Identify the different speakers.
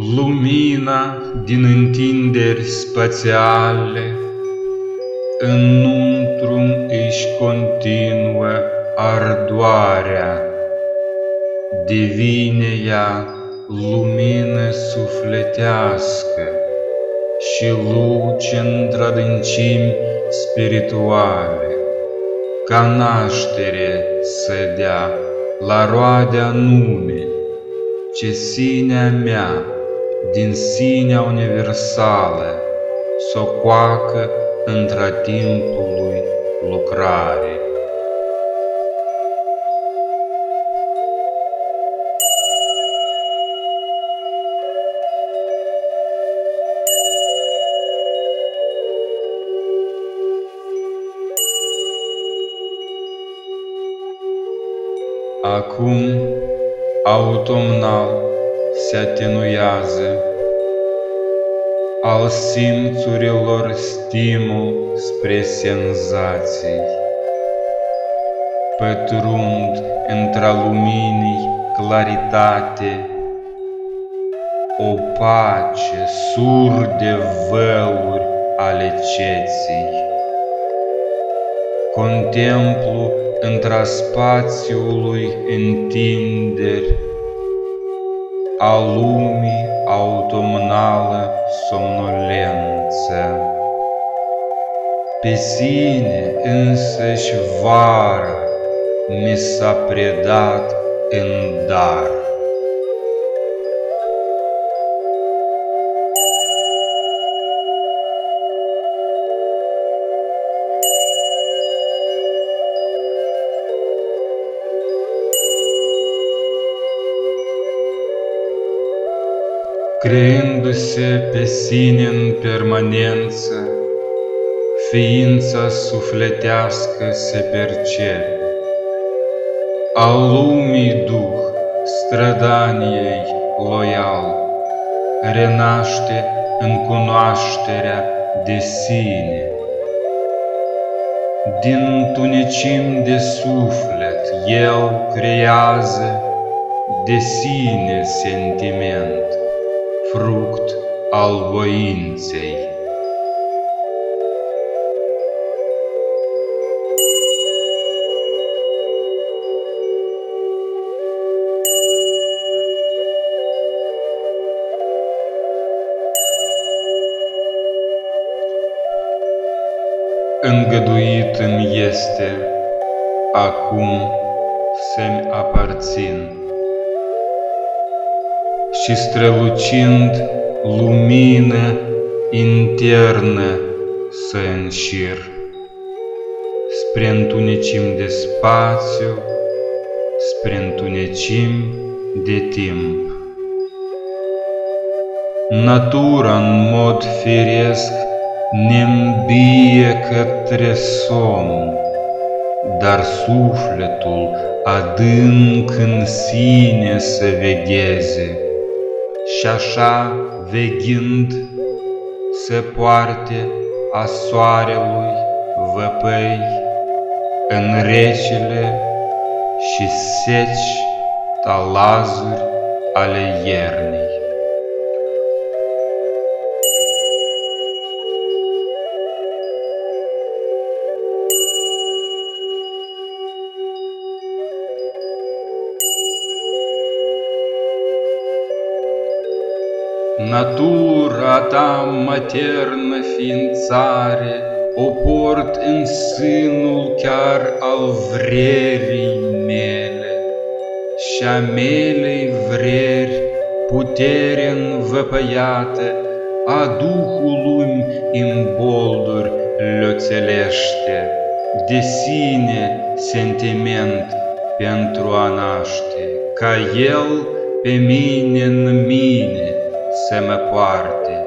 Speaker 1: Lumina din întinderi spațiale Înăuntru își continuă ardoarea, Devine ea lumină sufletească Și luce într-adâncimi spirituale, Ca naștere să dea la roadea nume, Ce sinea mea din sinea universală s-o coacă între timpului lucrare. Acum, automnal, se atenuează, al simțurilor stimul spre senzații. Pătrund între luminii claritate, o pace surde văluri ale ceții. Contemplu între spațiului întinderi a lumii autumnală somnolență. Pe sine însăși vara mi s-a predat în dar. Creându-se pe sine în permanență, ființa sufletească se percepe. Al lumii duh, strădaniei loial, renaște în cunoașterea de sine. Din tunecim de suflet el creează de sine sentiment fruct al voinței. Îngăduit îmi este acum să-mi aparțin și strălucind lumină internă să înșir spre întunecim de spațiu, spre întunecim de timp. Natura în mod firesc ne îmbie către somn, dar sufletul adânc în sine să vegheze și așa veghind se poarte a soarelui văpăi în recile și seci talazuri ale iernii. Natura ta maternă ființare O port în sânul chiar al vrerii mele. Și a melei vreri putere învăpăiată A Duhului în bolduri loțelește De sine sentiment pentru a naște Ca El pe mine în mine se mă poarte